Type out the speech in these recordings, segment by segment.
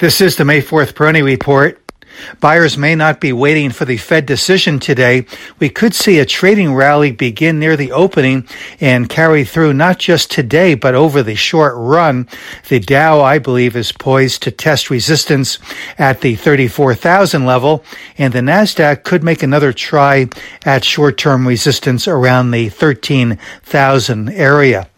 This is the May 4th Peroni Report. Buyers may not be waiting for the Fed decision today. We could see a trading rally begin near the opening and carry through not just today, but over the short run. The Dow, I believe, is poised to test resistance at the 34,000 level, and the NASDAQ could make another try at short-term resistance around the 13,000 area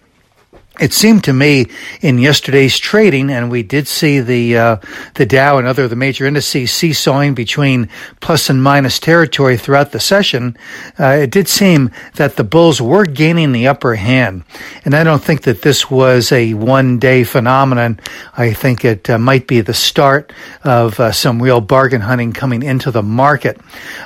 it seemed to me in yesterday's trading, and we did see the uh, the Dow and other of the major indices seesawing between plus and minus territory throughout the session. Uh, it did seem that the bulls were gaining the upper hand, and I don't think that this was a one day phenomenon. I think it uh, might be the start of uh, some real bargain hunting coming into the market.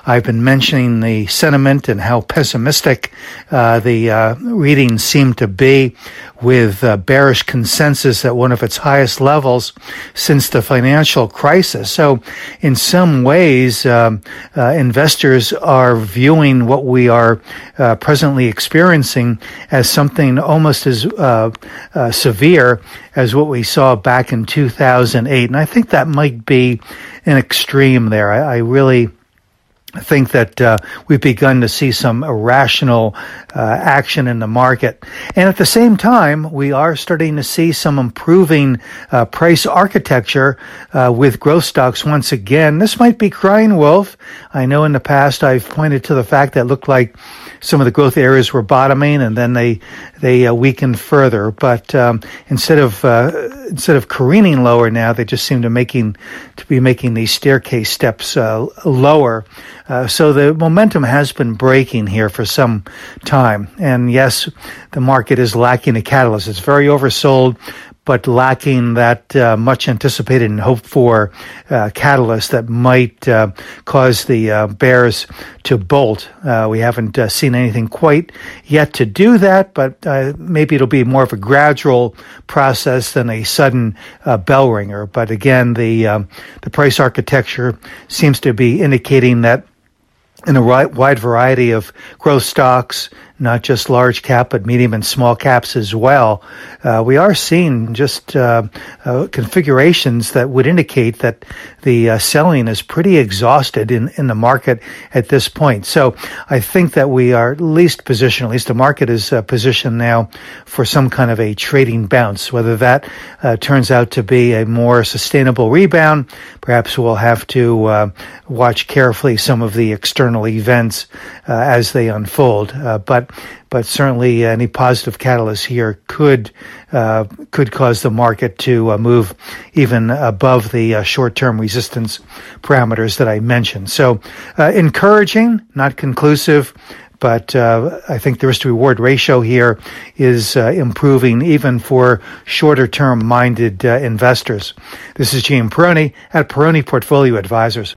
I've been mentioning the sentiment and how pessimistic uh, the uh, readings seem to be with uh, bearish consensus at one of its highest levels since the financial crisis. So, in some ways, um, uh, investors are viewing what we are uh, presently experiencing as something almost as uh, uh, severe as what we saw back in 2008. And I think that might be an extreme there. I, I really I think that uh, we've begun to see some irrational uh, action in the market. And at the same time, we are starting to see some improving uh, price architecture uh, with growth stocks once again. This might be crying wolf. I know in the past I've pointed to the fact that it looked like some of the growth areas were bottoming and then they they uh, weakened further. But um, instead of uh, instead of careening lower now, they just seem to making to be making these staircase steps lower. Uh, so the momentum has been breaking here for some time. And yes, the market is lacking a catalyst. It's very oversold, but lacking that uh, much anticipated and hoped for uh, catalyst that might uh, cause the uh, bears to bolt. Uh, we haven't seen anything quite yet to do that, but maybe it'll be more of a gradual process than a sudden bell ringer. But again, the um, the price architecture seems to be indicating that in a wide variety of growth stocks, not just large cap, but medium and small caps as well. Uh, we are seeing just uh, uh, configurations that would indicate that the uh, selling is pretty exhausted in, in the market at this point. So I think that we are at least positioned, at least the market is uh, positioned now for some kind of a trading bounce. Whether that uh, turns out to be a more sustainable rebound, perhaps we'll have to watch carefully some of the external events as they unfold. but but certainly any positive catalyst here could uh, could cause the market to uh, move even above the uh, short-term resistance parameters that I mentioned. So uh, encouraging, not conclusive. But uh, I think the risk to reward ratio here is uh, improving even for shorter term minded investors. This is Gene Peroni at Peroni Portfolio Advisors.